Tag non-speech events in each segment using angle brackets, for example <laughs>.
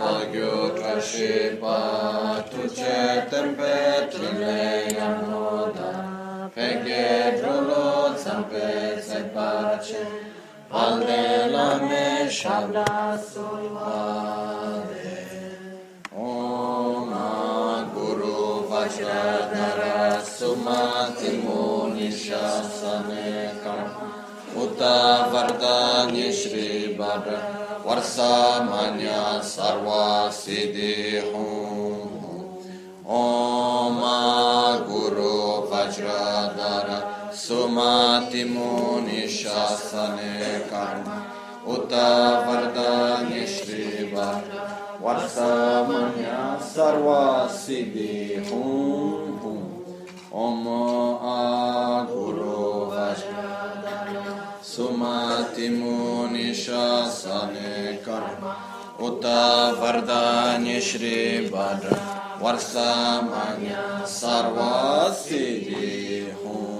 agiutra și patuce tempetrine anoda, pe ghedrolot să pe se pace, pandela me și ablasul ade. Om aguru vajradara sumati muni shasane karma, uta vardani shri Varsa Manya Sarva Siddhihum. Oma Guru Vajradara Sumati Muni Shasane Karma. Uta Vardhani Shri Varsa Manya Sarva Siddhihum. Om Guru Sumatimu nishasane karma Uta vardanya shri badra Varsamanya sarvasiddhi Hum.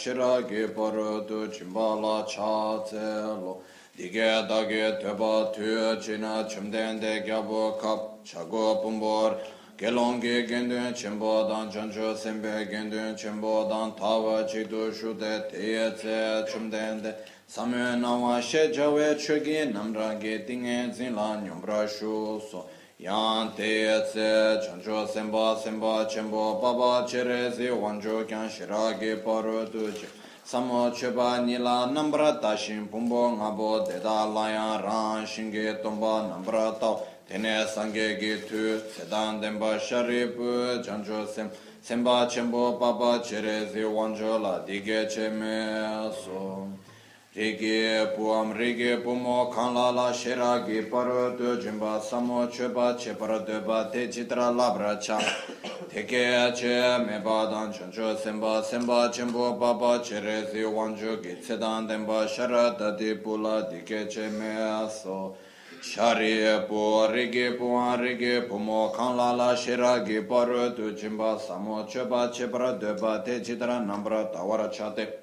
shira ge paru tu chimbala cha tse lo dige dage tepa tu china chimden de gyabu kap chago pumbor. Gelongi gendun chimbo dan chancho sembe gendun chimbo dan tawa chidu shude teye tse chimden de. Samyo nawa she jawe chugi namra tinge zinla nyumbra shu so. yang te tse chancho senpa senpa chenpo baba chere zi wancho kyan shiragi paro duche samo cheba nila nambra tashin pumbo ngabo deda layan ran shingi tomba nambra tau tene sange gi tu sedan denpa sharipu chancho senpa senpa chenpo baba chere zi wancho la dige che me so. Rīgī pūam rīgī pūmo kānlā lā shirā gī paru tu jīmbā samu chūpa chī paru dūpa te chitrā labra chā. Tikī chī mē bā dāng chūn chū simbā simbā chīmbū bāpa chī rī sī wāng chū gī cidāng dīmbā shirā dādī pūlā dīkī chī mē sō. Shārī pū rīgī pūam rīgī pūmo kānlā lā shirā gī paru tu jīmbā samu chūpa chī paru dūpa te chitrā nambra tāwara chā te.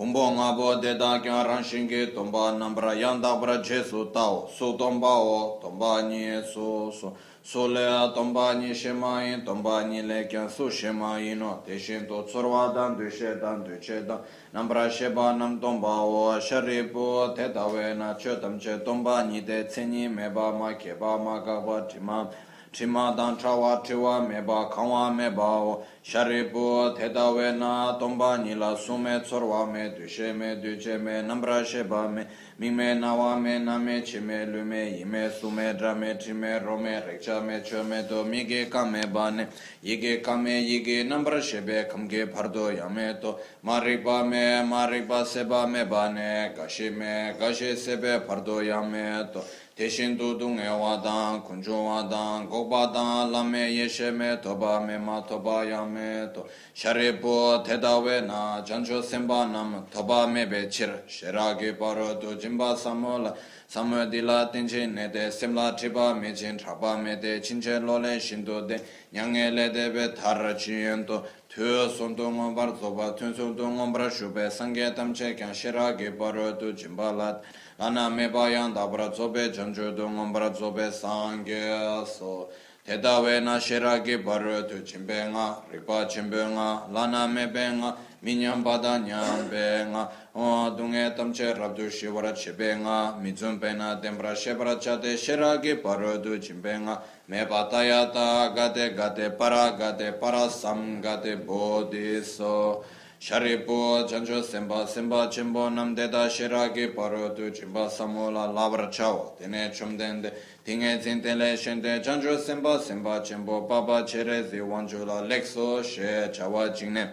Kumbo ngabo deda kya ranshingi tomba nambra yandabra jesu tao, su tomba o, tomba nye su su, su le tomba nye shemayi, tomba nye le kya su shemayi no, teshin to tsurwa dan du she dan du che dan, nambra sheba nam tomba o, sharipu teta we na che tam che tomba nye de tsenyi meba ma keba ma gaba timam, chima dan chawa chiwa meba kawa meba o sharipu teda we na tomba nila sume tsorwa me dushe me duche me nambra sheba me mingme nawa me name chime lume ime sume drame chime rome rekcha me chome do mige kame bane yige kame yige nambra shebe kamge pardo yame to marikba me marikba seba me bane gashi me gashi sebe pardo yame to teshin tu tu nge wadang, kunchu wadang, gokpadang, lame yeshe me toba me ma toba ya me to, sharipu tedawe na, jancho semba nam, toba me be chir, shiragi paro tu jimba samola, samola dila tenche ne de, semla tripa me chin, trapa me de, chinche lole shinto de, nyange le de be tar chiyen to, tu suntu ngombar toba, tun suntu ngombar shube, sange tamche kyan shiragi paro tu jimba lat, lana mebayang dabra zobe janjodo ngombra zobe sangye so. Tedawe na shiragi baru tu chimbe nga rikpa chimbe nga. Lana mebe nga minyam bada nyambe nga. O dunge tamche rabdu shivara chibe nga. Mizumpe na dembra shibra chate shiragi baru tu chimbe nga. Meba tayata gate gate para gate para sam gate bodhi so. Sharipu chancho senpa senpa chenpo namdeta shiraki paru tu chenpa samola labra chawa tene chumdende tinge zintele shente chancho senpa senpa chenpo papa chere zi wanchula lekso she chawa jingne.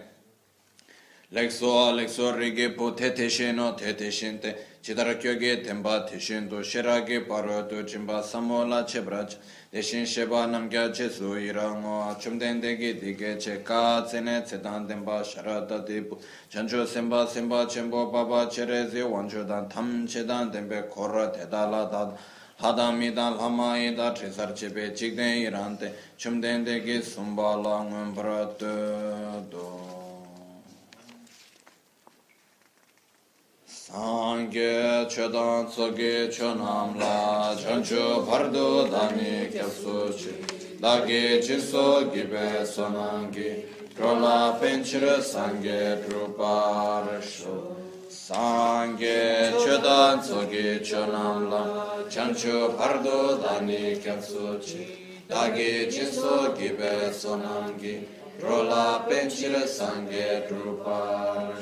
Lekso lekso rigi po tete sheno tete shente chidara kyoge tenpa te shento shiraki paru tu chenpa samola chebra chawa deshin sheba namgya che su irango chumden degi dike che ka tsene tsetan denpa sharata debu chancho senpa senpa chenpo baba chere ze wancho dan tam che dan denpe korra tedala dada hadam idam lama ida trisar chebe chikden irante chumden degi sumba la ngun Sange chodan tsoge chonam la chancho pardo dami kyapso chi lage chinso gibe sonangi krola penchir sange drupar sho Sange chodan tsoge chonam la chancho pardo dami kyapso chi lage chinso gibe sonangi krola penchir sange drupar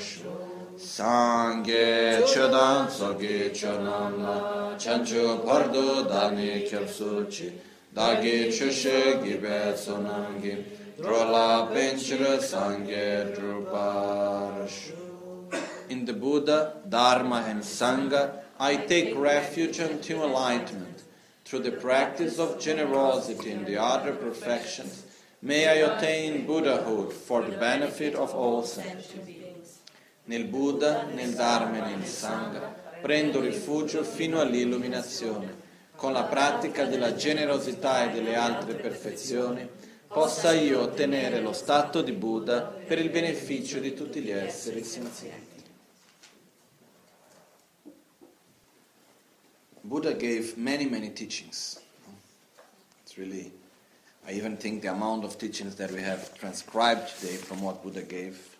chödāṅ sōgē chönāṅ lā chāñchū pārdō dāni kyabsū chī dāgē chūshē gībē sōnāṅ gī drōlā pēnchirā sāṅgē drupārashū In the Buddha, Dharma and Sangha, I take refuge until enlightenment. Through the practice of generosity and the other perfections, may I attain Buddhahood for the benefit of all saints. Nel Buddha, nel Dharma e nel Sangha, prendo rifugio fino all'illuminazione. Con la pratica della generosità e delle altre perfezioni, possa io ottenere lo stato di Buddha per il beneficio di tutti gli esseri senzienti. Buddha gave many, many teachings. It's really, I even think the amount of teachings that we have transcribed today from what Buddha gave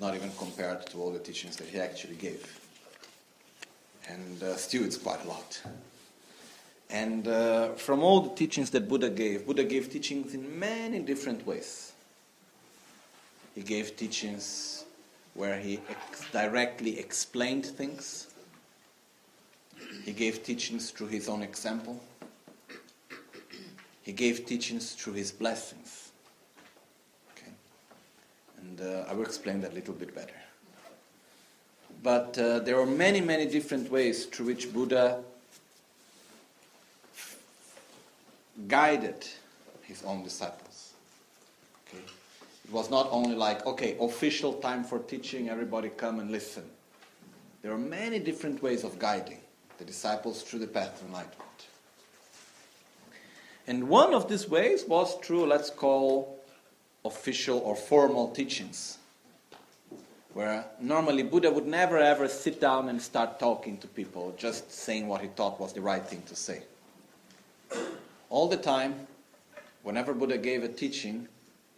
not even compared to all the teachings that he actually gave. And uh, still, it's quite a lot. And uh, from all the teachings that Buddha gave, Buddha gave teachings in many different ways. He gave teachings where he ex- directly explained things. He gave teachings through his own example. He gave teachings through his blessings. And uh, I will explain that a little bit better. But uh, there are many, many different ways through which Buddha guided his own disciples. Okay? It was not only like, okay, official time for teaching, everybody come and listen. There are many different ways of guiding the disciples through the path of enlightenment. And one of these ways was through, let's call, official or formal teachings, where normally Buddha would never ever sit down and start talking to people, just saying what he thought was the right thing to say. All the time, whenever Buddha gave a teaching,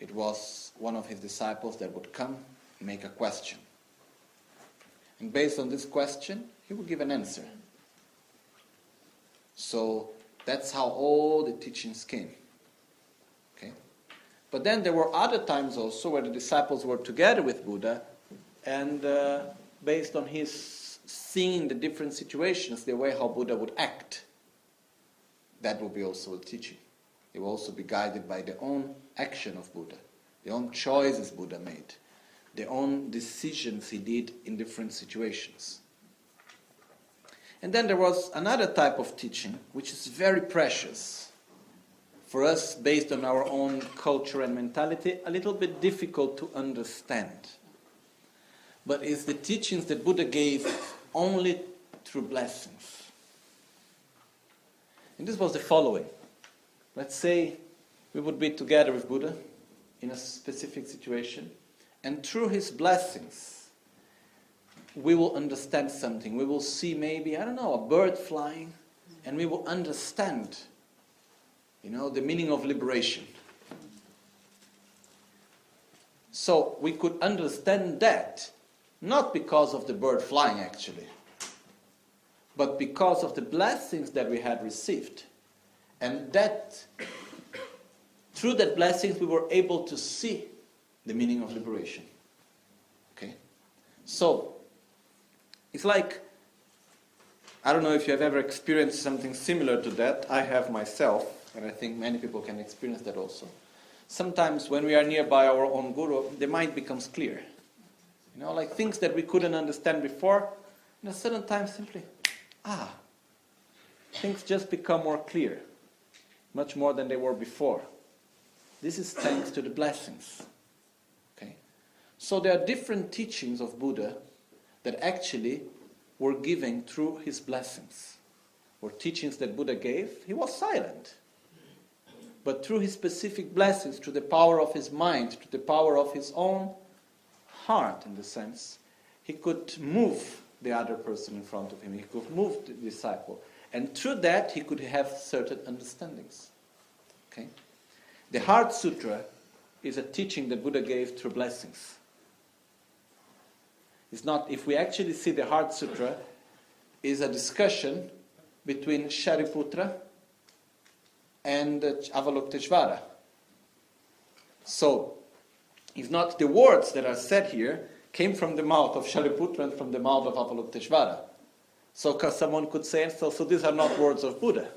it was one of his disciples that would come make a question. And based on this question, he would give an answer. So that's how all the teachings came. But then there were other times also where the disciples were together with Buddha, and uh, based on his seeing the different situations, the way how Buddha would act, that would be also a teaching. It will also be guided by the own action of Buddha, the own choices Buddha made, the own decisions he did in different situations. And then there was another type of teaching, which is very precious for us, based on our own culture and mentality, a little bit difficult to understand. But it's the teachings that Buddha gave only through blessings. And this was the following. Let's say we would be together with Buddha in a specific situation, and through his blessings, we will understand something. We will see maybe, I don't know, a bird flying, and we will understand, you know, the meaning of liberation. So we could understand that, not because of the bird flying actually, but because of the blessings that we had received. And that, through that blessings, we were able to see the meaning of liberation. Okay? So, it's like, I don't know if you have ever experienced something similar to that. I have myself, and I think many people can experience that also. Sometimes when we are nearby our own guru, the mind becomes clear. You know, like things that we couldn't understand before, in a certain time simply, ah, things just become more clear, much more than they were before. This is thanks to the blessings. Okay? So there are different teachings of Buddha that actually were given through his blessings or teachings that Buddha gave, he was silent. But through his specific blessings, through the power of his mind, through the power of his own heart, in the sense, he could move the other person in front of him, he could move the disciple. And through that, he could have certain understandings. Okay? The Heart Sutra is a teaching that Buddha gave through blessings. It's not, if we actually see the Heart Sutra, is a discussion between Shariputra and Avalokiteshvara. So, if not the words that are said here came from the mouth of Shariputra and from the mouth of Avalokiteshvara. So someone could say, so, so these are not words of Buddha.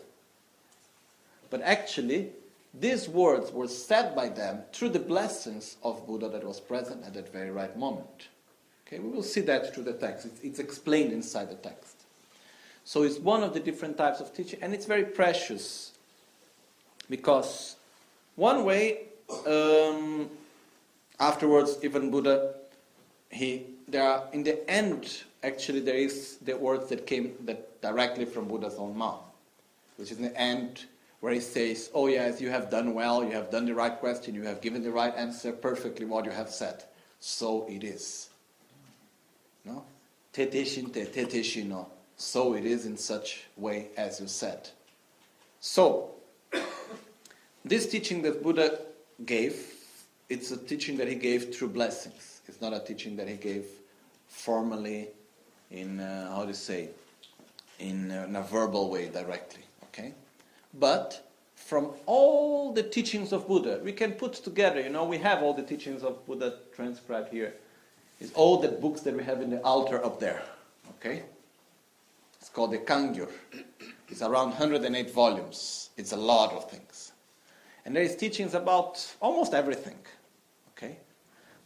But actually, these words were said by them through the blessings of Buddha that was present at that very right moment. Okay, we will see that through the text. It's, it's explained inside the text. So it's one of the different types of teaching, and it's very precious because one way, um, afterwards, even Buddha he, there are, in the end, actually, there is the words that came that directly from Buddha's own mouth, which is the end where he says, Oh, yes, you have done well, you have done the right question, you have given the right answer perfectly what you have said. So it is. No? So it is in such way as you said. So, this teaching that Buddha gave, it's a teaching that he gave through blessings. It's not a teaching that he gave formally in, uh, how to say, in, uh, in a verbal way directly. Okay? But from all the teachings of Buddha, we can put together, you know, we have all the teachings of Buddha transcribed here. It's all the books that we have in the altar up there. Okay? It's called the Kangyur. It's around 108 volumes. It's a lot of things. And there is teachings about almost everything. Okay?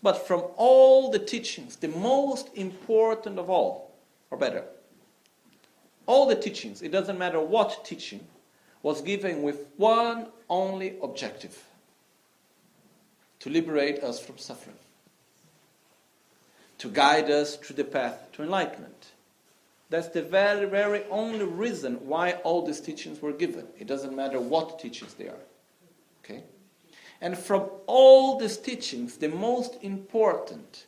But from all the teachings, the most important of all, or better, all the teachings, it doesn't matter what teaching, was given with one only objective to liberate us from suffering, to guide us through the path to enlightenment. That's the very, very only reason why all these teachings were given. It doesn't matter what teachings they are. Okay? And from all these teachings, the most important,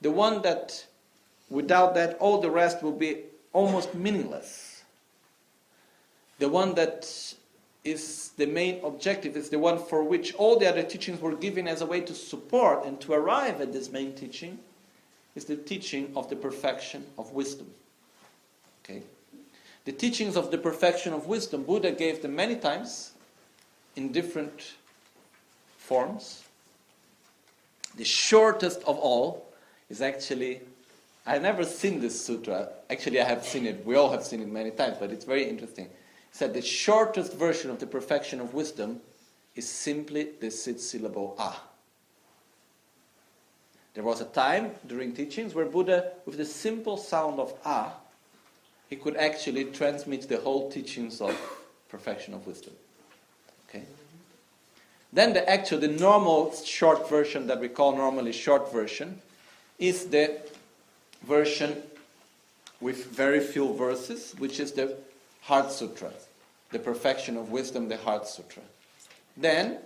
the one that without that all the rest will be almost meaningless, the one that is the main objective, is the one for which all the other teachings were given as a way to support and to arrive at this main teaching, is the teaching of the perfection of wisdom. Okay? The teachings of the perfection of wisdom, Buddha gave them many times in different forms. The shortest of all is actually, I've never seen this sutra. Actually, I have seen it. We all have seen it many times, but it's very interesting. It said the shortest version of the perfection of wisdom is simply the six syllable ah. There was a time during teachings where Buddha, with the simple sound of ah, he could actually transmit the whole teachings of perfection of wisdom. Then the actual, the normal short version that we call normally short version is the version with very few verses, which is the Heart Sutra, the perfection of wisdom, the Heart Sutra. Then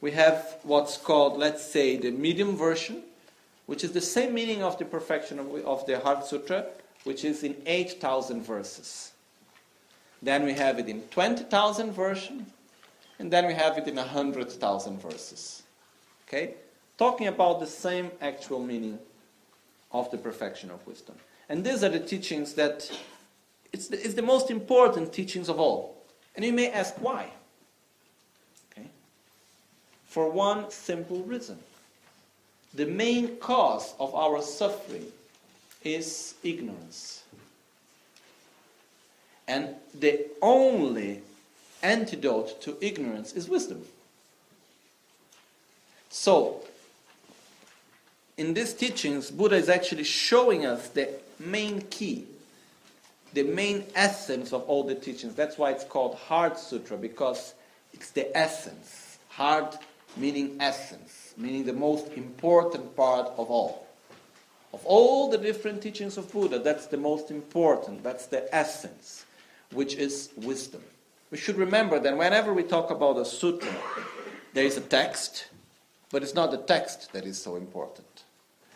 we have what's called, let's say, the medium version, which is the same meaning of the perfection of, of the Heart Sutra, which is in 8,000 verses. Then we have it in 20,000 version, and then we have it in 100,000 verses. Okay? Talking about the same actual meaning of the perfection of wisdom. And these are the teachings that it's the, it's the most important teachings of all. And you may ask why. Okay? For one simple reason. The main cause of our suffering is ignorance. And the only antidote to ignorance is wisdom. So, in these teachings, Buddha is actually showing us the main key, the main essence of all the teachings. That's why it's called Heart Sutra, because it's the essence. Heart meaning essence, meaning the most important part of all. Of all the different teachings of Buddha, that's the most important, that's the essence, which is wisdom. We should remember that whenever we talk about a sutra, there is a text, but it's not the text that is so important.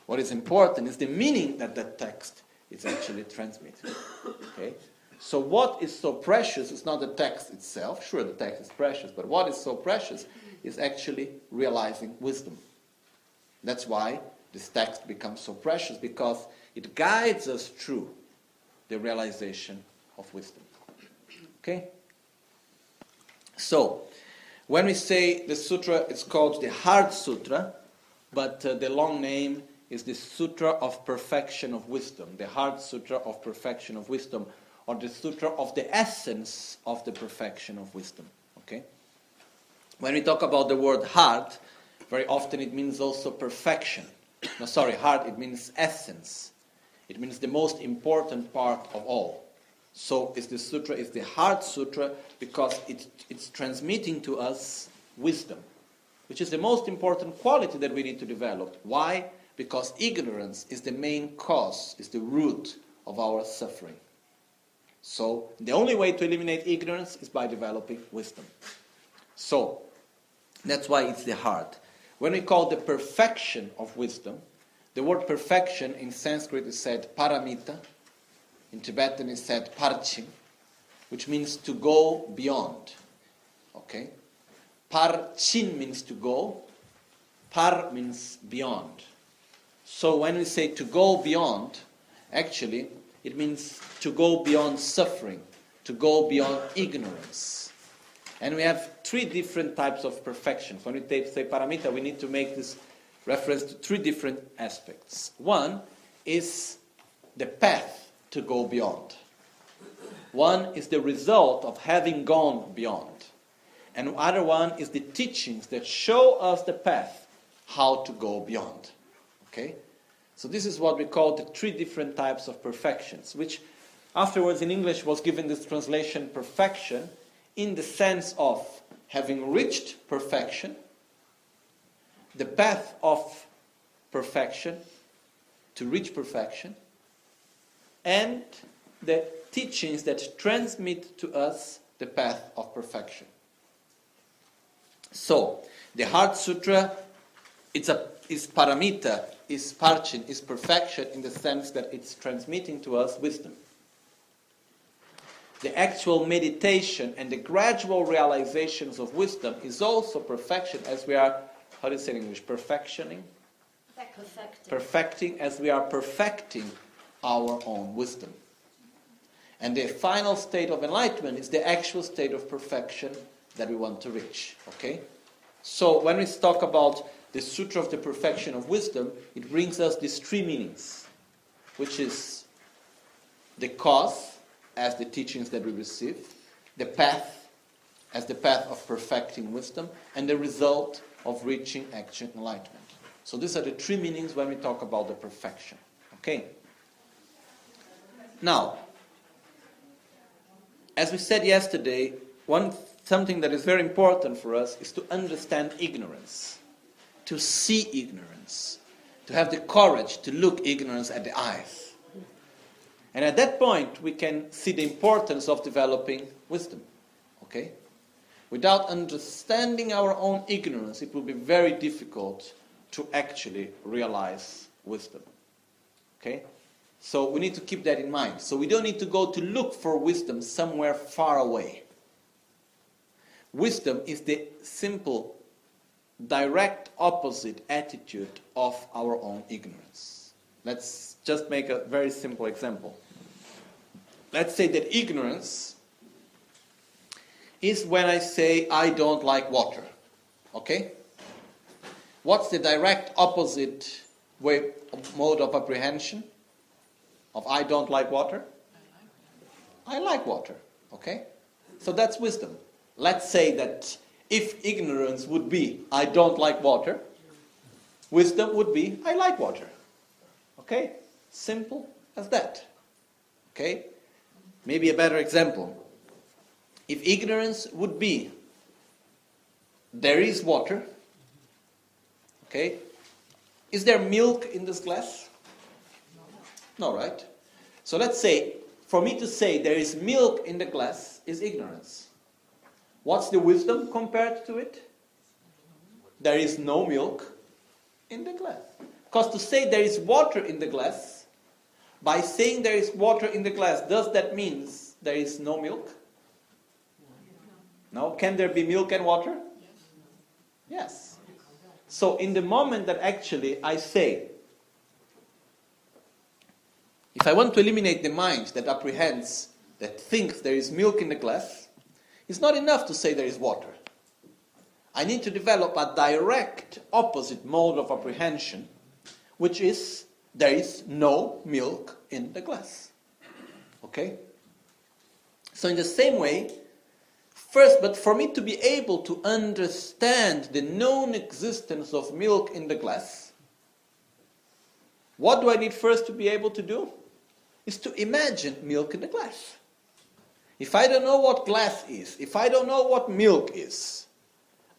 What is important is the meaning that that text is actually transmitting. Okay? So, what is so precious is not the text itself. Sure, the text is precious, but what is so precious is actually realizing wisdom. That's why this text becomes so precious because it guides us through the realization of wisdom. Okay? So, when we say the sutra, it's called the Heart Sutra, but uh, the long name is the Sutra of Perfection of Wisdom, the Heart Sutra of Perfection of Wisdom, or the Sutra of the Essence of the Perfection of Wisdom. Okay? When we talk about the word heart, very often it means also perfection. No, sorry, heart, it means essence. It means the most important part of all. So is the sutra is the heart sutra because it, it's transmitting to us wisdom, which is the most important quality that we need to develop. Why? because ignorance is the main cause, is the root of our suffering. So, the only way to eliminate ignorance is by developing wisdom. So, that's why it's the heart. When we call the perfection of wisdom, the word perfection in Sanskrit is said paramita, in Tibetan is said parchin, which means to go beyond. Okay? Parchin means to go, par means beyond. So when we say to go beyond, actually, it means to go beyond suffering, to go beyond ignorance. And we have three different types of perfection. When we say paramita, we need to make this reference to three different aspects. One is the path to go beyond. One is the result of having gone beyond. And the other one is the teachings that show us the path how to go beyond. Okay? So this is what we call the three different types of perfections, which afterwards in English was given this translation perfection in the sense of having reached perfection, the path of perfection to reach perfection, and the teachings that transmit to us the path of perfection. So, the Heart Sutra it's a, is paramita, is parchin, is perfection in the sense that it's transmitting to us wisdom the actual meditation and the gradual realizations of wisdom is also perfection as we are, how do you say in English, perfectioning? Perfecting. Perfecting as we are perfecting our own wisdom. And the final state of enlightenment is the actual state of perfection that we want to reach. Okay? So when we talk about the Sutra of the Perfection of Wisdom, it brings us these three meanings, which is the cause, as the teachings that we receive, the path as the path of perfecting wisdom, and the result of reaching actual enlightenment. So these are the three meanings when we talk about the perfection. Okay? Now, as we said yesterday, one something that is very important for us is to understand ignorance, to see ignorance, to have the courage to look ignorance at the eyes and at that point, we can see the importance of developing wisdom. Okay? Without understanding our own ignorance, it will be very difficult to actually realize wisdom. Okay? So we need to keep that in mind. So we don't need to go to look for wisdom somewhere far away. Wisdom is the simple, direct opposite attitude of our own ignorance. Let's just make a very simple example let's say that ignorance is when I say I don't like water. Okay? What's the direct opposite way mode of apprehension of I don't like water? I like water. Okay? So that's wisdom. Let's say that if ignorance would be I don't like water, wisdom would be I like water. Okay? Simple as that. Okay? Maybe a better example. If ignorance would be there is water, okay, is there milk in this glass? No, right? So let's say, for me to say there is milk in the glass is ignorance. What's the wisdom compared to it? There is no milk in the glass. Because to say there is water in the glass by saying there is water in the glass, does that mean there is no milk? No? Can there be milk and water? Yes. So, in the moment that actually I say, if I want to eliminate the mind that apprehends, that thinks there is milk in the glass, it's not enough to say there is water. I need to develop a direct opposite mode of apprehension, which is there is no milk in the glass. Okay? So, in the same way, first, but for me to be able to understand the known existence of milk in the glass, what do I need first to be able to do? Is to imagine milk in the glass. If I don't know what glass is, if I don't know what milk is,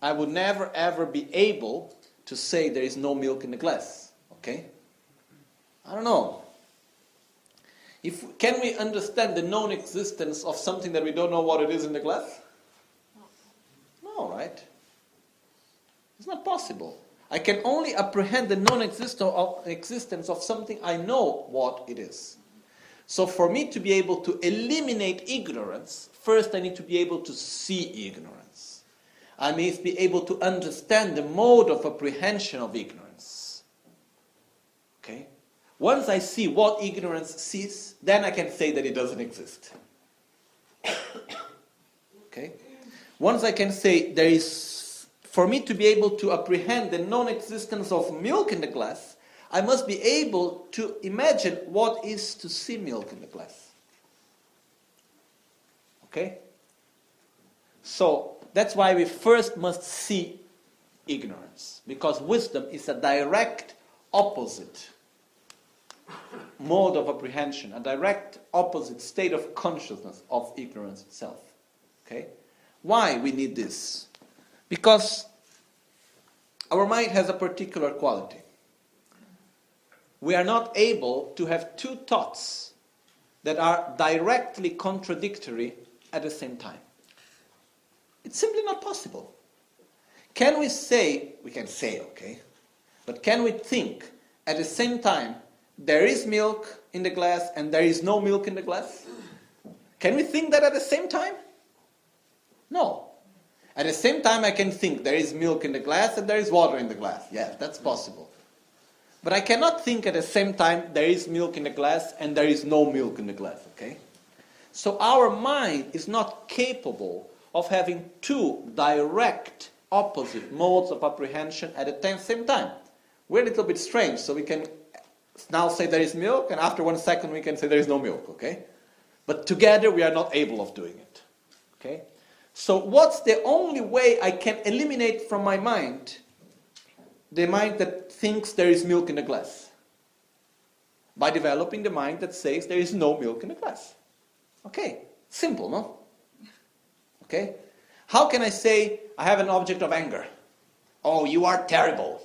I would never ever be able to say there is no milk in the glass. Okay? I don't know. If, can we understand the non existence of something that we don't know what it is in the glass? No, right? It's not possible. I can only apprehend the non existence of something I know what it is. So, for me to be able to eliminate ignorance, first I need to be able to see ignorance. I must be able to understand the mode of apprehension of ignorance. Okay? Once I see what ignorance sees, then I can say that it doesn't exist. <coughs> okay? Once I can say there is, for me to be able to apprehend the non existence of milk in the glass, I must be able to imagine what is to see milk in the glass. Okay? So, that's why we first must see ignorance, because wisdom is a direct opposite mode of apprehension, a direct opposite state of consciousness of ignorance itself. Okay? Why we need this? Because our mind has a particular quality. We are not able to have two thoughts that are directly contradictory at the same time. It's simply not possible. Can we say, we can say, okay, but can we think at the same time there is milk in the glass and there is no milk in the glass? Can we think that at the same time? No. At the same time, I can think there is milk in the glass and there is water in the glass. Yes, that's possible. But I cannot think at the same time there is milk in the glass and there is no milk in the glass, okay? So our mind is not capable of having two direct opposite modes of apprehension at the same time. We're a little bit strange, so we can now say there is milk, and after one second we can say there is no milk, okay? But together we are not able of doing it. Okay? So what's the only way I can eliminate from my mind the mind that thinks there is milk in the glass? By developing the mind that says there is no milk in the glass. Okay, simple, no? Okay? How can I say I have an object of anger? Oh, you are terrible.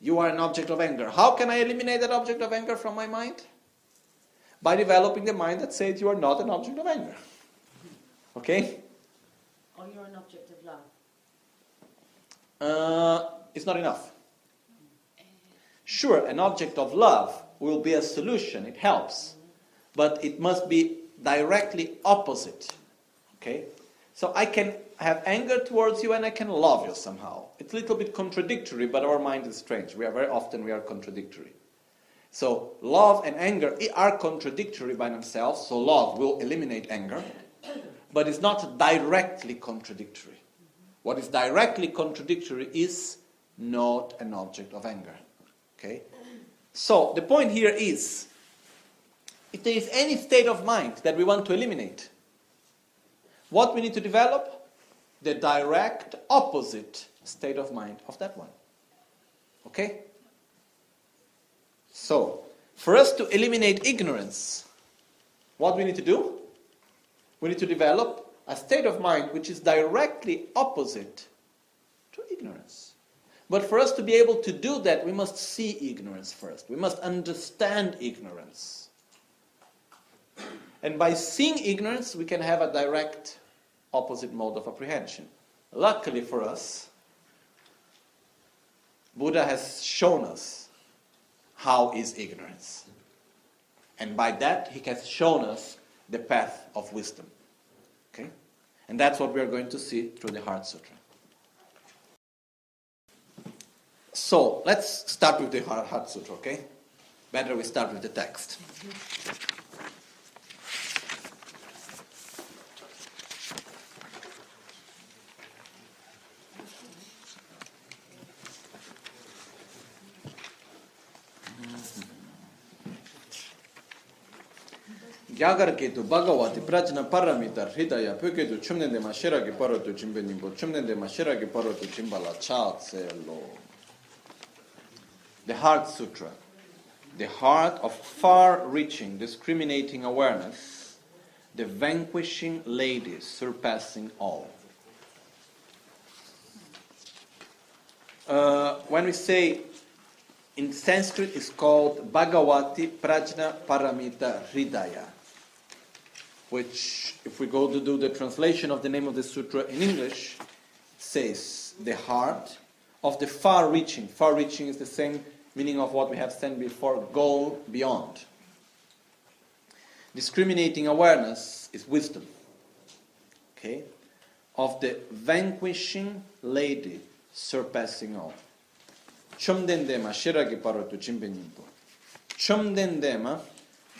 You are an object of anger. How can I eliminate that object of anger from my mind? By developing the mind that says you are not an object of anger. Okay? Or you're an object of love. Uh, it's not enough. Sure, an object of love will be a solution, it helps. But it must be directly opposite. Okay? So I can have anger towards you and I can love you somehow. It's a little bit contradictory, but our mind is strange. We are very often we are contradictory. So love and anger are contradictory by themselves. So love will eliminate anger, but it's not directly contradictory. What is directly contradictory is not an object of anger. Okay? So the point here is if there is any state of mind that we want to eliminate, what we need to develop the direct opposite state of mind of that one. Okay? So, for us to eliminate ignorance, what we need to do? We need to develop a state of mind which is directly opposite to ignorance. But for us to be able to do that, we must see ignorance first. We must understand ignorance. And by seeing ignorance, we can have a direct opposite mode of apprehension. Luckily for us, Buddha has shown us how is ignorance. And by that, he has shown us the path of wisdom. Okay? And that's what we are going to see through the Heart Sutra. So let's start with the Heart Sutra, okay? Better we start with the text. gyāgar kētū bhagavāti prajna paramita hridaya pyokētū chumnendema shiragi parotu chimbe nimbo chumnendema shiragi parotu chimbala chātse lo. The Heart Sutra. The heart of far-reaching, discriminating awareness. The vanquishing lady surpassing all. Uh, When we say in Sanskrit it's called Bhagavati Prajna Paramita Hridaya, which, if we go to do the translation of the name of the sutra in English, says the heart of the far reaching. Far reaching is the same meaning of what we have said before go beyond. Discriminating awareness is wisdom. Okay? Of the vanquishing lady surpassing all. Chomdendema shiragi parotu chimbenyimpo. Chomdendema,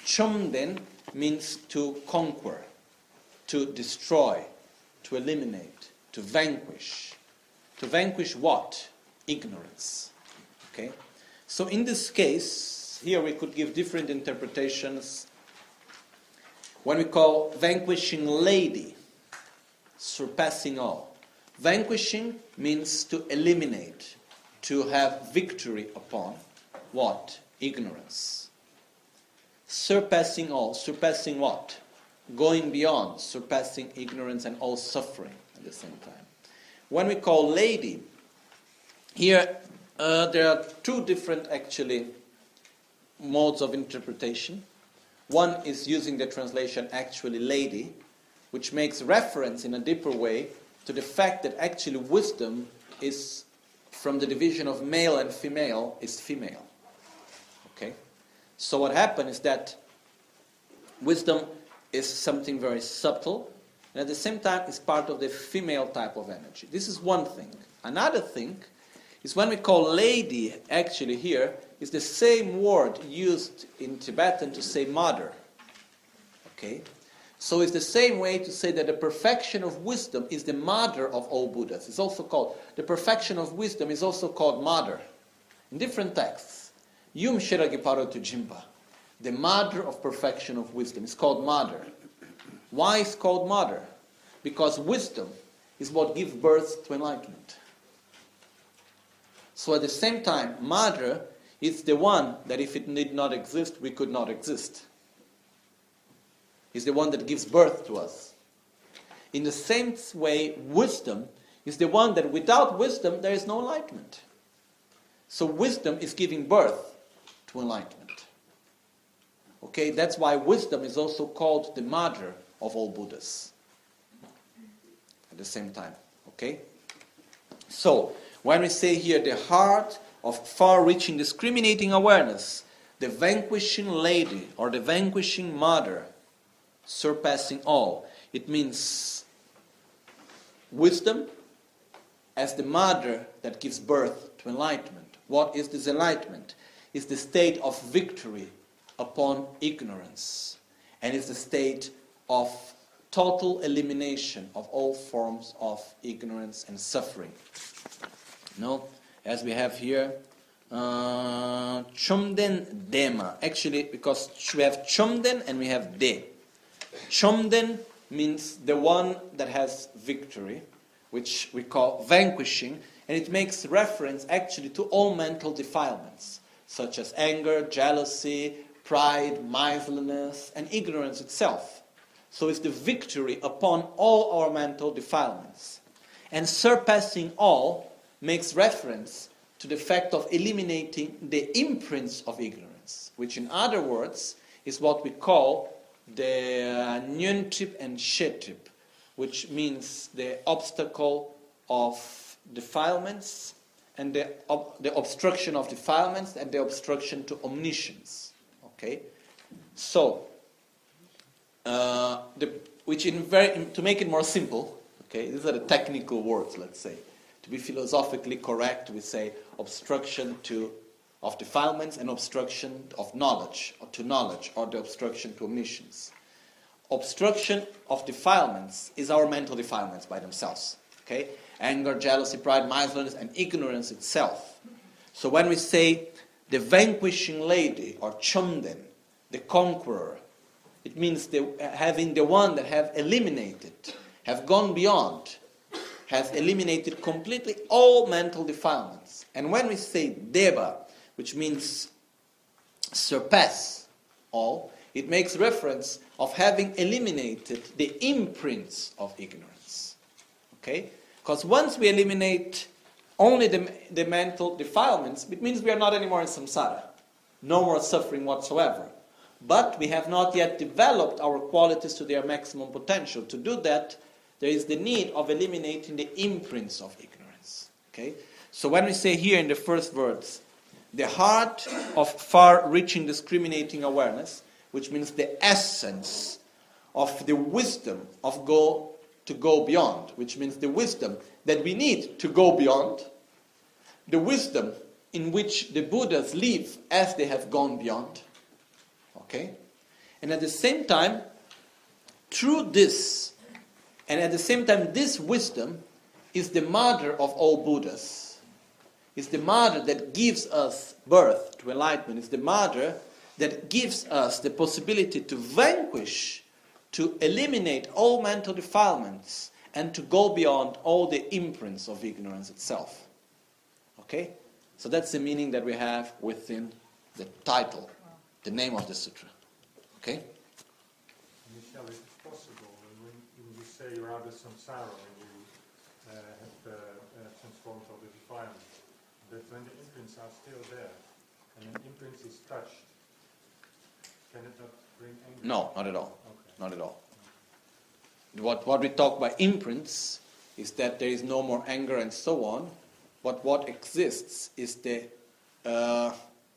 chomden means to conquer, to destroy, to eliminate, to vanquish. To vanquish what? Ignorance. Okay? So in this case, here we could give different interpretations. When we call vanquishing lady, surpassing all. Vanquishing means to eliminate, to have victory upon what? Ignorance. Surpassing all, surpassing what? Going beyond, surpassing ignorance and all suffering at the same time. When we call lady, here uh, there are two different actually modes of interpretation. One is using the translation actually lady, which makes reference in a deeper way to the fact that actually wisdom is from the division of male and female is female. Okay? So what happened is that wisdom is something very subtle and at the same time is part of the female type of energy. This is one thing. Another thing is when we call lady actually here is the same word used in Tibetan to say mother. Okay? So it's the same way to say that the perfection of wisdom is the mother of all Buddhas. It's also called, the perfection of wisdom is also called mother. In different texts. Yum Shiragiparo to Jimpa. The mother of perfection of wisdom is called mother. Why is called mother? Because wisdom is what gives birth to enlightenment. So at the same time, mother is the one that if it did not exist, we could not exist is the one that gives birth to us. In the same way, wisdom is the one that without wisdom there is no enlightenment. So wisdom is giving birth to enlightenment. Okay, that's why wisdom is also called the mother of all Buddhas. At the same time, okay? So, when we say here the heart of far reaching discriminating awareness, the vanquishing lady or the vanquishing mother, surpassing all. It means wisdom as the mother that gives birth to enlightenment. What is this enlightenment? It's the state of victory upon ignorance, and it's the state of total elimination of all forms of ignorance and suffering. No, as we have here, uh, Chomden Dema. Actually, because we have Chomden and we have De. Chomden means the one that has victory, which we call vanquishing, and it makes reference actually to all mental defilements, such as anger, jealousy, pride, miserliness, and ignorance itself. So it's the victory upon all our mental defilements. And surpassing all makes reference to the fact of eliminating the imprints of ignorance, which, in other words, is what we call the Nyuntip and Shetip, which means the obstacle of defilements and the, ob- the obstruction of defilements and the obstruction to omniscience. Okay? So, uh, the, which in very, in, to make it more simple, okay, these are the technical words, let's say. To be philosophically correct, we say obstruction to of defilements and obstruction of knowledge, or to knowledge, or the obstruction to omniscience. Obstruction of defilements is our mental defilements by themselves. Okay? Anger, jealousy, pride, miserliness, and ignorance itself. So when we say the vanquishing lady or chumden, the conqueror, it means the, having the one that have eliminated, have gone beyond, has eliminated completely all mental defilements. And when we say deva, which means surpass all, it makes reference of having eliminated the imprints of ignorance. Okay? Because once we eliminate only the, the mental defilements, it means we are not anymore in samsara. No more suffering whatsoever. But we have not yet developed our qualities to their maximum potential. To do that, there is the need of eliminating the imprints of ignorance. Okay? So when we say here in the first words, the heart of far reaching discriminating awareness, which means the essence of the wisdom of go to go beyond, which means the wisdom that we need to go beyond, the wisdom in which the Buddhas live as they have gone beyond. Okay? And at the same time, through this, and at the same time, this wisdom is the mother of all Buddhas. It's the mother that gives us birth to enlightenment. It's the mother that gives us the possibility to vanquish, to eliminate all mental defilements, and to go beyond all the imprints of ignorance itself. Okay? So that's the meaning that we have within the title, the name of the sutra. Okay? Michel, is it possible when, when you say of samsara, when you uh, have uh, uh, transformed all the defilements, But when the imprints are still there, and an imprint is touched, can it not bring anger? No, not at all. Okay. Not at all. What, what we talk by imprints is that there is no more anger and so on, but what exists is the uh,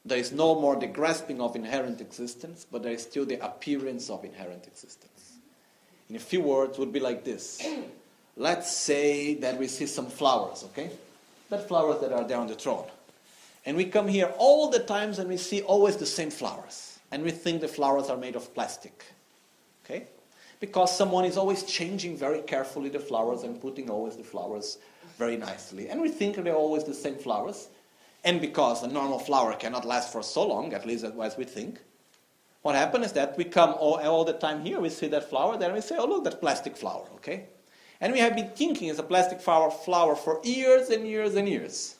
there is no more the grasping of inherent existence, but there is still the appearance of inherent existence. In a few words, would be like this. <clears throat> Let's say that we see some flowers, okay? That flowers that are there on the throne. And we come here all the times and we see always the same flowers. And we think the flowers are made of plastic. Okay? Because someone is always changing very carefully the flowers and putting always the flowers very nicely. And we think they're always the same flowers. And because a normal flower cannot last for so long, at least as we think, what happens is that we come all, all the time here, we see that flower then we say, oh, look, that plastic flower, okay? And we have been thinking it's a plastic flower, flower for years and years and years.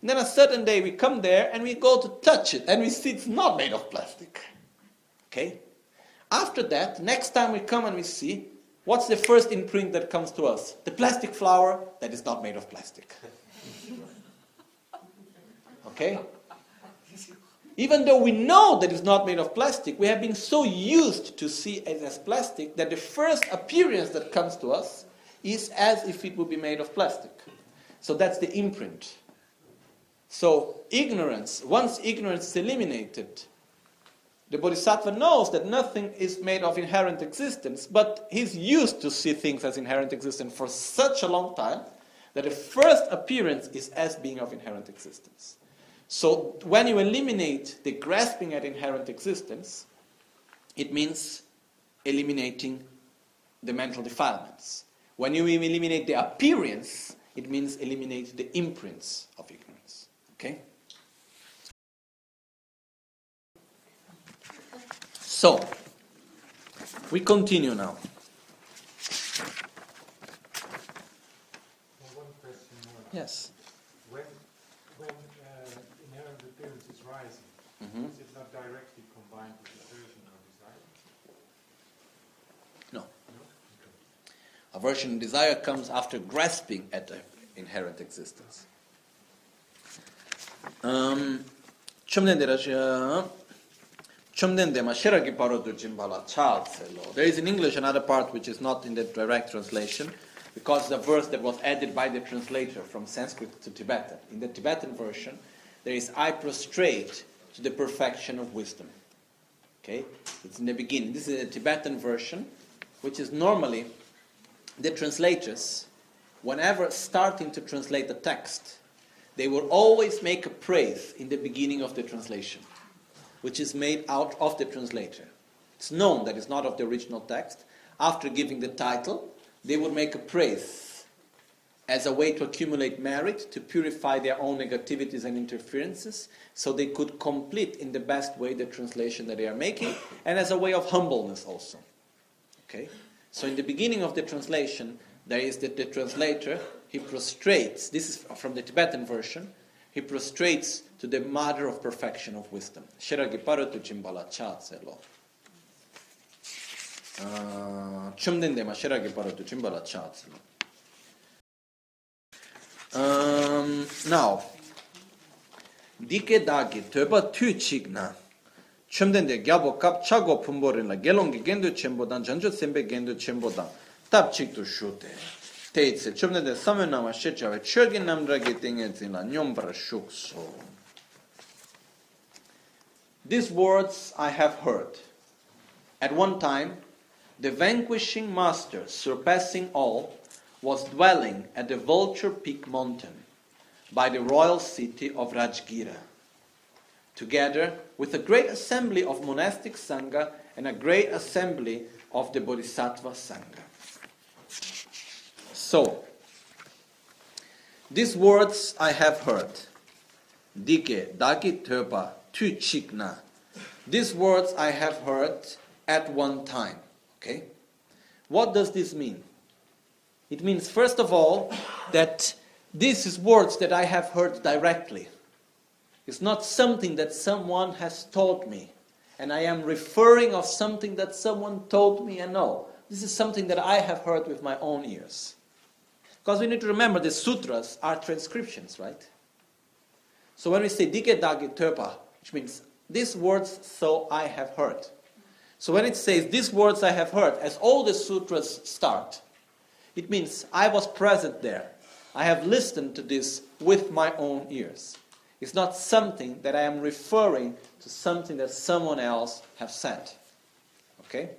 And then a certain day we come there and we go to touch it, and we see it's not made of plastic. Okay? After that, next time we come and we see, what's the first imprint that comes to us? The plastic flower that is not made of plastic. <laughs> Okay? Even though we know that it's not made of plastic, we have been so used to see it as plastic that the first appearance that comes to us is as if it would be made of plastic. So that's the imprint. So, ignorance, once ignorance is eliminated, the bodhisattva knows that nothing is made of inherent existence, but he's used to see things as inherent existence for such a long time that the first appearance is as being of inherent existence. So when you eliminate the grasping at inherent existence, it means eliminating the mental defilements. When you eliminate the appearance, it means eliminate the imprints of ignorance. Okay? So, we continue now. Yes. When, when uh, inherent appearance is Mhm. is it not directly combined with aversion or desire? No. No? Okay. Aversion and desire comes after grasping at the inherent existence. Um, chomdendera chomdende ma shiragi parodu jimbala chalselo. There is in English another part which is not in the direct translation because the verse that was added by the translator from Sanskrit to Tibetan. In the Tibetan version, there is I prostrate to the perfection of wisdom. Okay? It's in the beginning. This is a Tibetan version, which is normally the translators, whenever starting to translate the text, they will always make a praise in the beginning of the translation, which is made out of the translator. It's known that it's not of the original text. After giving the title, they would make a praise as a way to accumulate merit, to purify their own negativities and interferences, so they could complete in the best way the translation that they are making, and as a way of humbleness also. Okay? So in the beginning of the translation, there is that the translator, he prostrates, this is from the Tibetan version, he prostrates to the mother of perfection of wisdom. Shiragi paratu chimbala. Um, now, dike dagi töba tu chigna chumden de gyabo kap chago pumborin la gelong gendo chembo dan janjo sembe gendo chembo dan tab chik tu shute teitse chumden de samen nama shechave chögin namdra ge tinge zin nyombra shuk so these words i have heard. At one time the vanquishing master surpassing all was dwelling at the Vulture Peak mountain by the royal city of Rajgira, together with a great assembly of monastic Sangha and a great assembly of the Bodhisattva Sangha. So, these words I have heard. Dike, daki töpa, tu chikna. These words I have heard at one time. Okay? What does this mean? It means, first of all, that this is words that I have heard directly. It's not something that someone has told me, and I am referring of something that someone told me and no. This is something that I have heard with my own ears. Because we need to remember the sutras are transcriptions, right? So when we say dike dagi terpa, which means these words so I have heard. So when it says these words I have heard, as all the sutras start, it means I was present there. I have listened to this with my own ears. It's not something that I am referring to something that someone else has said. Okay?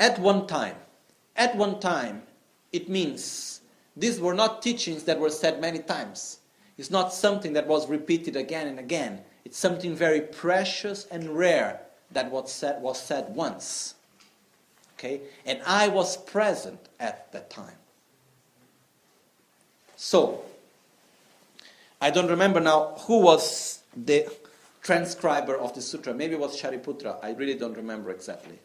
At one time, at one time, it means these were not teachings that were said many times. It's not something that was repeated again and again. It's something very precious and rare that was said, was said once. Okay? And I was present at that time. So, I don't remember now who was the transcriber of the sutra. Maybe it was Shariputra. I really don't remember exactly.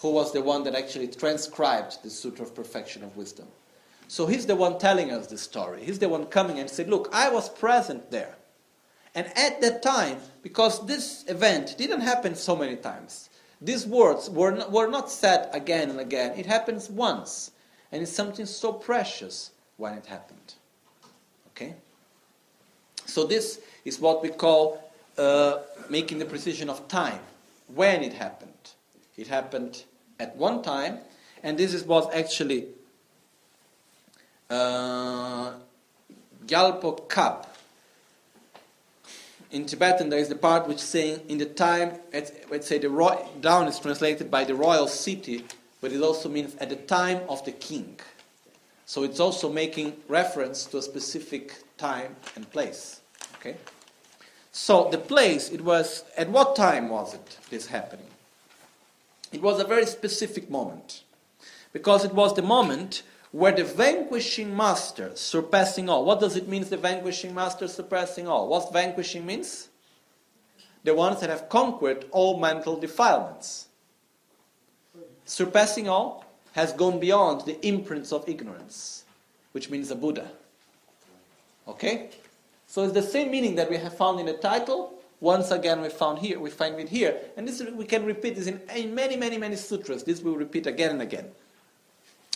Who was the one that actually transcribed the Sutra of Perfection of Wisdom. So he's the one telling us the story. He's the one coming and said, Look, I was present there. And at that time, because this event didn't happen so many times, these words were not, were not said again and again. It happens once. And it's something so precious when it happened. Okay? So, this is what we call uh, making the precision of time. When it happened. It happened at one time, and this is what actually uh, Gyalpo Kap in Tibetan, there is the part which is saying in the time, let's say the down is translated by the royal city, but it also means at the time of the king. So it's also making reference to a specific time and place. Okay. So the place, it was at what time was it this happening? It was a very specific moment, because it was the moment where the vanquishing master surpassing all. What does it mean, the vanquishing master surpassing all? What vanquishing means? The ones that have conquered all mental defilements. Surpassing all has gone beyond the imprints of ignorance, which means a Buddha. Okay? So it's the same meaning that we have found in the title. Once again, we found here, we find it here, and this we can repeat this in, in many, many, many sutras. This we will repeat again and again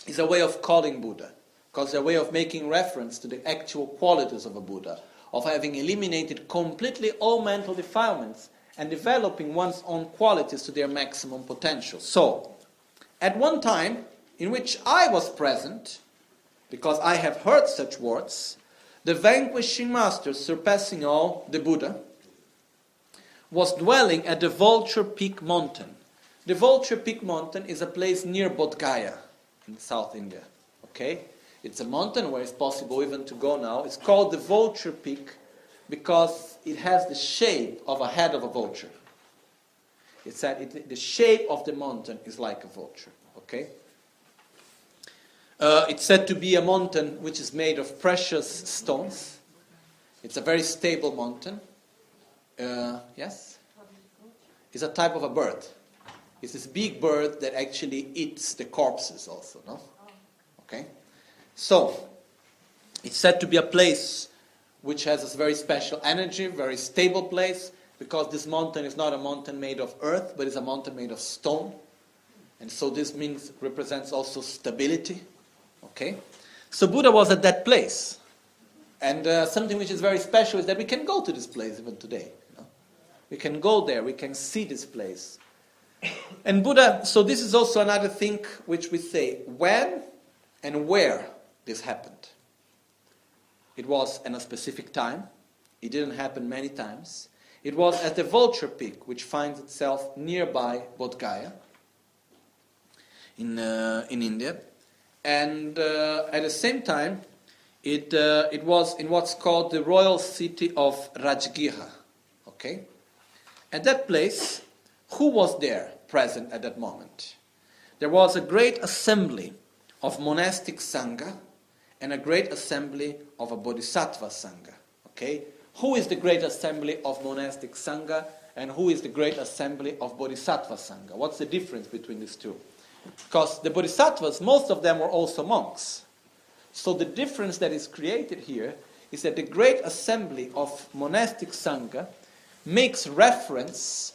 is a way of calling Buddha, because a way of making reference to the actual qualities of a Buddha, of having eliminated completely all mental defilements and developing one's own qualities to their maximum potential. So, at one time in which I was present, because I have heard such words, the vanquishing master, surpassing all, the Buddha, was dwelling at the Vulture Peak mountain. The Vulture Peak mountain is a place near Bodh Gaya in South India. Okay? It's a mountain where it's possible even to go now. It's called the Vulture Peak because it has the shape of a head of a vulture. It's that it, the shape of the mountain is like a vulture. Okay? Uh, it's said to be a mountain which is made of precious stones. It's a very stable mountain. Uh, yes? It's a type of a bird. It's this big bird that actually eats the corpses also, no? Okay? So, it's said to be a place which has a very special energy, very stable place, because this mountain is not a mountain made of earth, but it's a mountain made of stone. And so this means represents also stability. Okay? So Buddha was at that place. And uh, something which is very special is that we can go to this place even today. you know. We can go there, we can see this place. And Buddha, so this is also another thing which we say when and where this happened. It was in a specific time, it didn't happen many times. It was at the Vulture Peak, which finds itself nearby Bodh Gaya in, uh, in India. And uh, at the same time, it, uh, it was in what's called the royal city of Rajgriha. Okay? At that place, who was there present at that moment? There was a great assembly of monastic sangha and a great assembly of a bodhisattva sangha. Okay? Who is the great assembly of monastic sangha and who is the great assembly of bodhisattva sangha? What's the difference between these two? Because the bodhisattvas, most of them were also monks. So the difference that is created here is that the great assembly of monastic sangha makes reference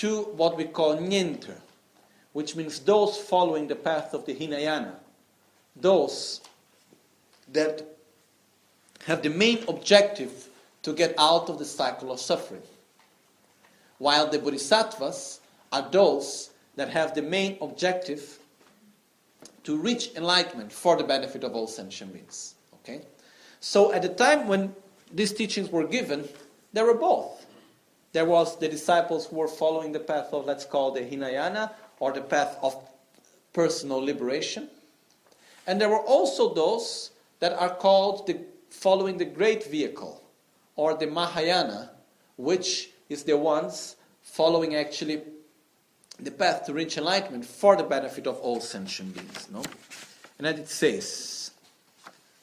to what we call nyenter, which means those following the path of the Hinayana, those that have the main objective to get out of the cycle of suffering. While the bodhisattvas are those that have the main objective to reach enlightenment for the benefit of all sentient beings. Okay? So at the time when these teachings were given, there were both. There was the disciples who were following the path of, let's call the Hinayana, or the path of personal liberation. And there were also those that are called the, following the great vehicle, or the Mahayana, which is the ones following actually the path to reach enlightenment for the benefit of all sentient beings. No? And then it says,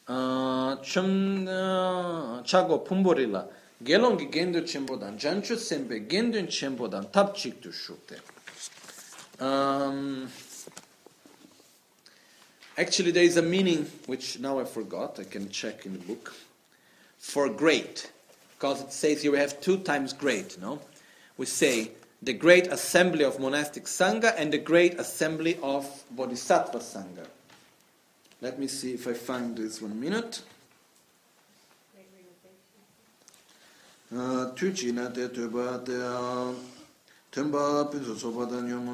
uh, chum uh, chago pumborila gelongi gendo chembodan janchu sembe gendo chembodan tapchik tu shukte. Um, actually, there is a meaning which now I forgot. I can check in the book for great, because it says here we have two times great. No, we say the great assembly of monastic sangha and the great assembly of bodhisattva sangha. Let me see if I find this one minute. tu chi na te tu pa te ten pa pi su so pa ta nyo ma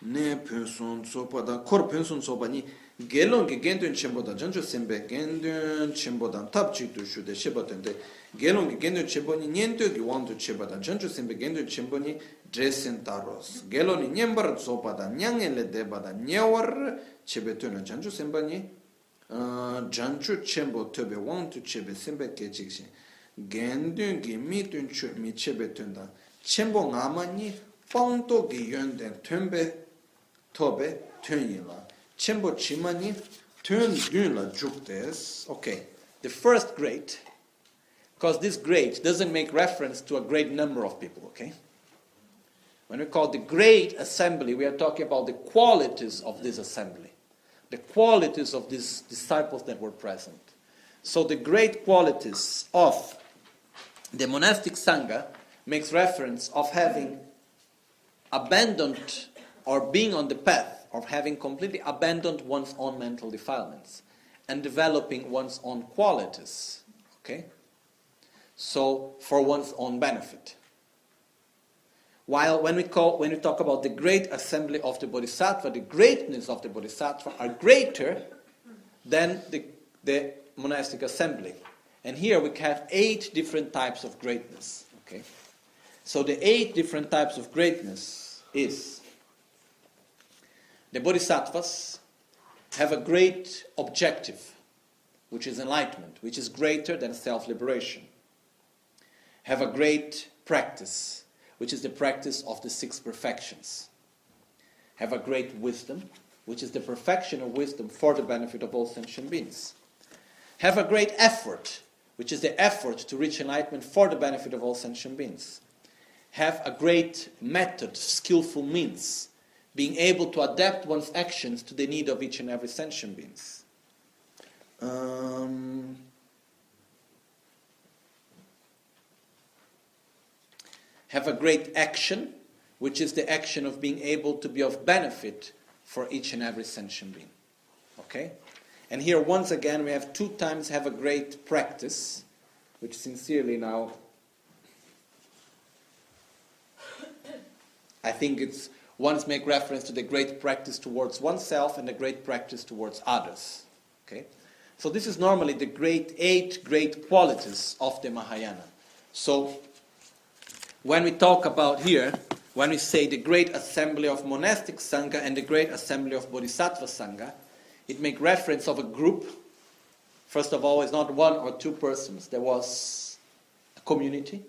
ne pen sun so pa ta kor pen sun so pa ni ge long ge gen tun chen po ta jan chu sen pe gen tun chen po ta tab chik tu shu de she pa ten de ge long ge gen tun chen po ni nyen tu ki wan tu che pa ta jan chu sen pe gen tun chen po ni dresen taros gelon ni nyembar so pa da nyang le de ba da nyawar chebe tu na semba ni. Ah, Janjo chembo to be wan tu chebe sembe ke chik shin gendun ge mi tun chu mi chebe tu da. Chembo ngama ni pang to yön den tönbe tobe yin la. Chenpo chimani turn yun la juk des. Okay, the first great, because this great doesn't make reference to a great number of people, okay? When we call the great assembly, we are talking about the qualities of this assembly, the qualities of these disciples that were present. So the great qualities of the monastic sangha makes reference of having abandoned or being on the path of having completely abandoned one's own mental defilements and developing one's own qualities. Okay? So, for one's own benefit. While when we, call, when we talk about the great assembly of the Bodhisattva, the greatness of the Bodhisattva are greater than the, the monastic assembly. And here we have eight different types of greatness. Okay? So the eight different types of greatness is the bodhisattvas have a great objective, which is enlightenment, which is greater than self liberation. Have a great practice, which is the practice of the six perfections. Have a great wisdom, which is the perfection of wisdom for the benefit of all sentient beings. Have a great effort, which is the effort to reach enlightenment for the benefit of all sentient beings. Have a great method, skillful means, being able to adapt one's actions to the need of each and every sentient beings. Um, have a great action, which is the action of being able to be of benefit for each and every sentient being. Okay? And here, once again, we have two times have a great practice, which sincerely now I think it's once make reference to the great practice towards oneself and the great practice towards others. Okay? So this is normally the great eight great qualities of the Mahayana. So when we talk about here, when we say the great assembly of monastic sangha and the great assembly of bodhisattva sangha, it makes reference of a group. First of all, it's not one or two persons. There was a community,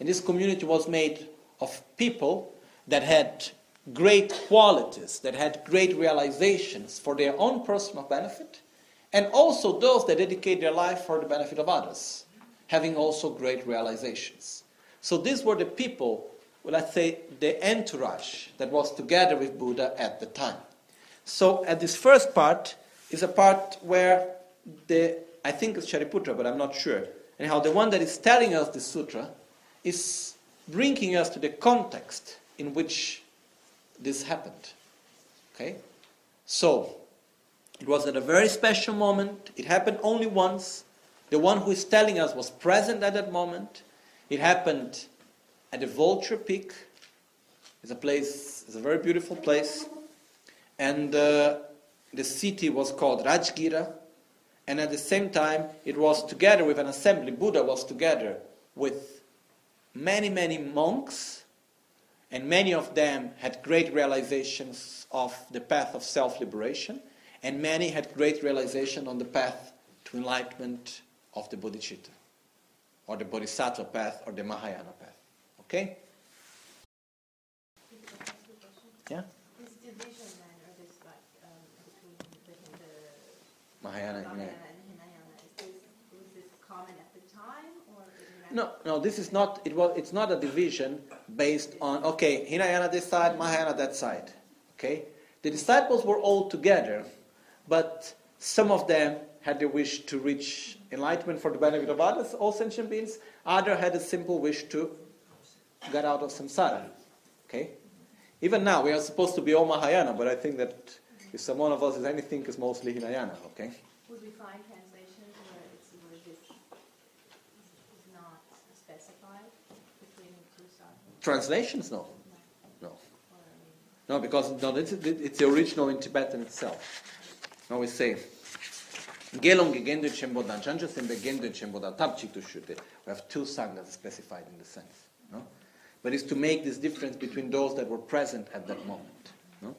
and this community was made of people that had great qualities, that had great realizations for their own personal benefit, and also those that dedicate their life for the benefit of others, having also great realizations. So these were the people, well, let's say, the entourage that was together with Buddha at the time. So at this first part is a part where the, I think it's Shariputra, but I'm not sure. Anyhow, the one that is telling us the sutra is bringing us to the context in which this happened. Okay? So, it was at a very special moment. It happened only once. The one who is telling us was present at that moment. It happened at the Vulture Peak. It's a place, it's a very beautiful place. And uh, the city was called Rajgira. And at the same time, it was together with an assembly. Buddha was together with many, many monks and many of them had great realizations of the path of self liberation, and many had great realization on the path to enlightenment of the bodhicitta, or the bodhisattva path, or the Mahayana path. Okay? Yeah? This division then, or this like um, between the, the Mahayana and Mahayana Hinayana. and Hinayana, is this, was this common at the time, or No, no, this is not, it was, it's not a division based on, okay, Hinayana this side, Mahayana that side. Okay? The disciples were all together, but some of them had the wish to reach enlightenment for the benefit of others, all sentient beings. Other had a simple wish to get out of samsara. Okay? Even now, we are supposed to be all Mahayana, but I think that if some one of us is anything, it's mostly Hinayana. Okay? Would we find translations where it's where this is not specified between the two sides? Translations, no. No. Or, I mean, No, because no, it's, it's the original in Tibetan itself. Now we say, Gelong Gendo Chembodan, Chancho Sembe Gendo Chembodan, Tapchik Shute. We have two sanghas specified in the sense. No? But it's to make this difference between those that were present at that moment. No?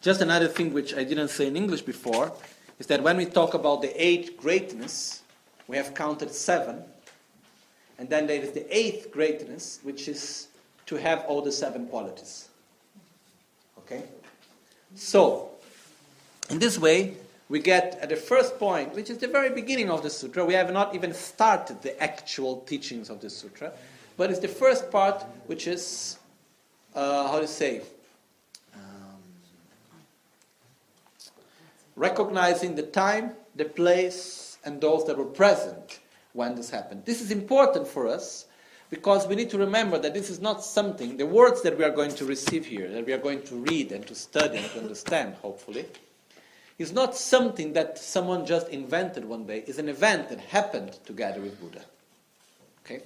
Just another thing which I didn't say in English before is that when we talk about the eight greatness, we have counted seven. And then there is the eighth greatness, which is to have all the seven qualities. Okay? So, in this way, we get at the first point, which is the very beginning of the sutra. We have not even started the actual teachings of the sutra, but it's the first part, which is, uh, how to say, um, recognizing the time, the place, and those that were present when this happened. This is important for us because we need to remember that this is not something, the words that we are going to receive here, that we are going to read and to study and to understand, hopefully, is not something that someone just invented one day. It's an event that happened together with Buddha. Okay?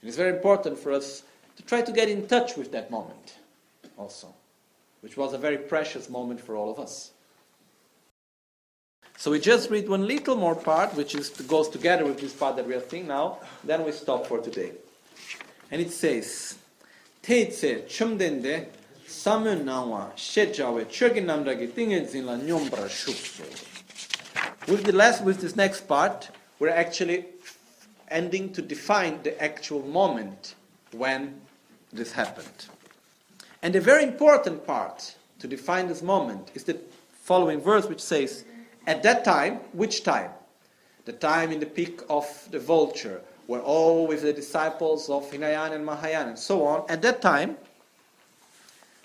And it's very important for us to try to get in touch with that moment also, which was a very precious moment for all of us. So we just read one little more part, which is goes together with this part that we are seeing now. Then we stop for today. And it says, Teitse chumdende nangwa zinla nyombra shukso. With the last, with this next part, we're actually ending to define the actual moment when this happened. And the very important part to define this moment is the following verse, which says, At that time, which time? The time in the peak of the vulture, where all with the disciples of Hinayana and Mahayana and so on, at that time,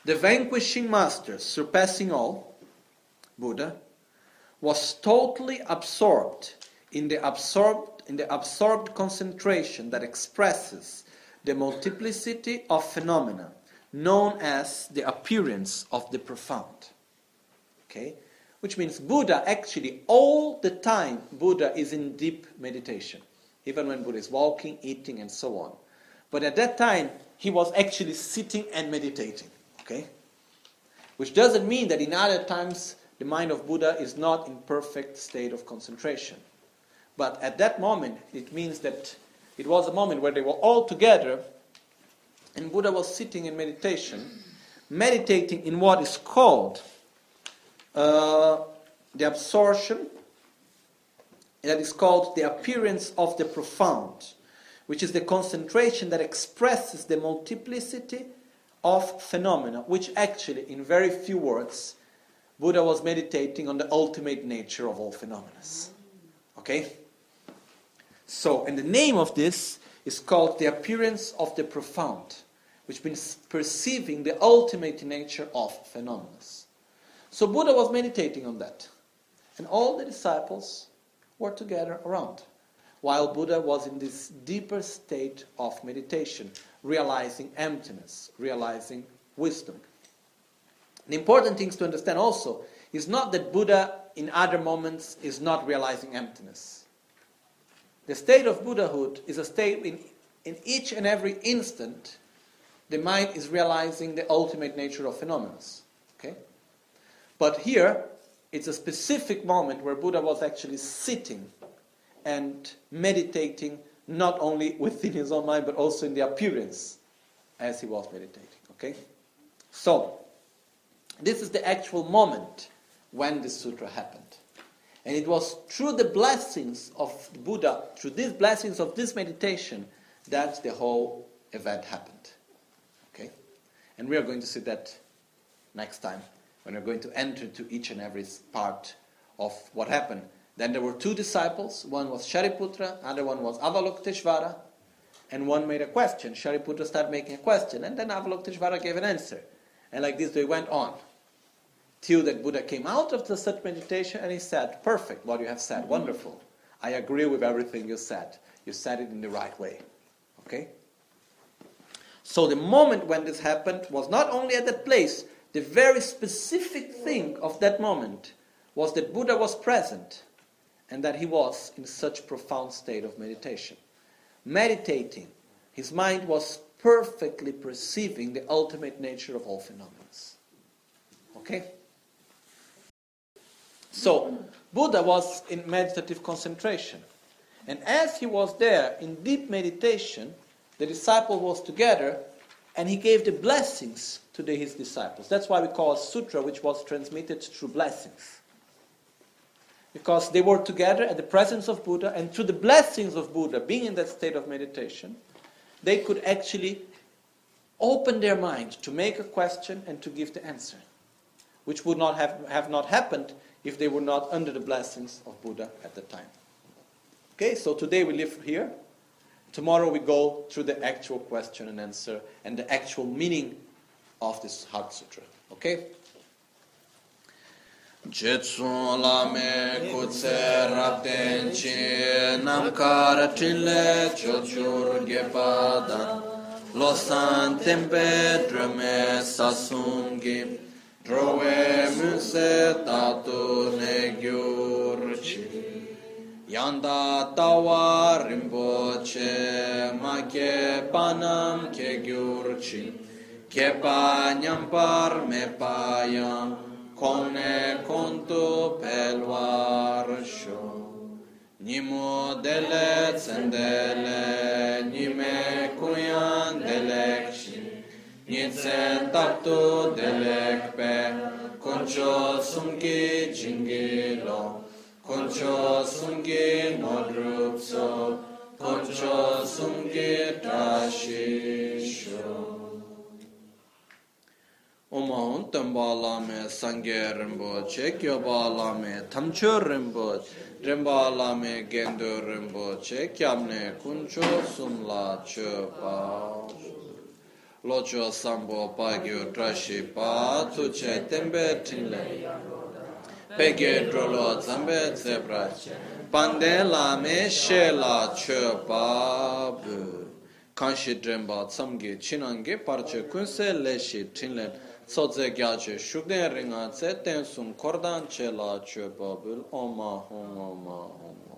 the vanquishing master, surpassing all, Buddha, was totally absorbed in the absorbed in the absorbed concentration that expresses the multiplicity of phenomena known as the appearance of the profound. Okay? Which means Buddha actually all the time Buddha is in deep meditation. Even when Buddha is walking, eating and so on. But at that time he was actually sitting and meditating. Okay? Which doesn't mean that in other times the mind of Buddha is not in perfect state of concentration. But at that moment, it means that it was a moment where they were all together and Buddha was sitting in meditation, meditating in what is called uh, the absorption, that is called the appearance of the profound, which is the concentration that expresses the multiplicity of phenomena, which actually, in very few words, Buddha was meditating on the ultimate nature of all phenomena. Okay? So, and the name of this is called the appearance of the profound, which means perceiving the ultimate nature of phenomena. So, Buddha was meditating on that. And all the disciples were together around, while Buddha was in this deeper state of meditation, realizing emptiness, realizing wisdom. The important things to understand also is not that Buddha in other moments is not realizing emptiness. The state of Buddhahood is a state in, in each and every instant the mind is realizing the ultimate nature of phenomena. Okay? But here, it's a specific moment where Buddha was actually sitting and meditating not only within his own mind but also in the appearance as he was meditating. Okay? So, this is the actual moment when this sutra happened. And it was through the blessings of Buddha, through these blessings of this meditation, that the whole event happened. Okay? And we are going to see that next time when we're going to enter to each and every part of what happened. Then there were two disciples. One was Shariputra, other one was Avalokiteshvara. And one made a question. Shariputra started making a question, and then Avalokiteshvara gave an answer. And like this, they went on till that Buddha came out of the such meditation and he said, Perfect, what you have said, wonderful. I agree with everything you said. You said it in the right way. Okay? So the moment when this happened was not only at that place, the very specific thing of that moment was that Buddha was present and that he was in such profound state of meditation. Meditating, his mind was perfectly perceiving the ultimate nature of all phenomena. Okay? So, Buddha was in meditative concentration. And as he was there in deep meditation, the disciple was together and he gave the blessings to the, his disciples. That's why we call a sutra which was transmitted through blessings. Because they were together at the presence of Buddha, and through the blessings of Buddha, being in that state of meditation, they could actually open their mind to make a question and to give the answer, which would not have, have not happened if they were not under the blessings of Buddha at the time. Okay, so today we live here. Tomorrow we go through the actual question and answer and the actual meaning of this Heart Sutra. Okay? Jetsun lame kutse rapten chi namkar trile chochur gepada. Losan tempe drame sasungi Drove muse tatu ne gyurchi. Yanda tawa rinpoche ma ke panam ke gyurchi. Ke pa nyampar me payam kone kontu pelwar sho Nimo dele tsendele nime kuyan delekshi Nitsen taptu delekpe Koncho sumki jingilo Koncho sumki nodrupso Koncho sumki trashisho Omaun Tambalame Sangye Rinpoche, Kyobalame Tamcho Rinpoche, Rinbalame Gendo Rinpoche, Kyamne Kuncho Sumla Chopa. Locho Sambo Pagyo Trashi Pa, Tsuche Tembe Tinle, Pege Drolo Zambe Zebra, Pande Lame Shela Chopa Bu. Kanshi Drinpa Tsamge Chinange Parche Kunse Leshi Tinle, sotze gyache shukden ringa tse ten sum kordan che la che babul oma hum oma hum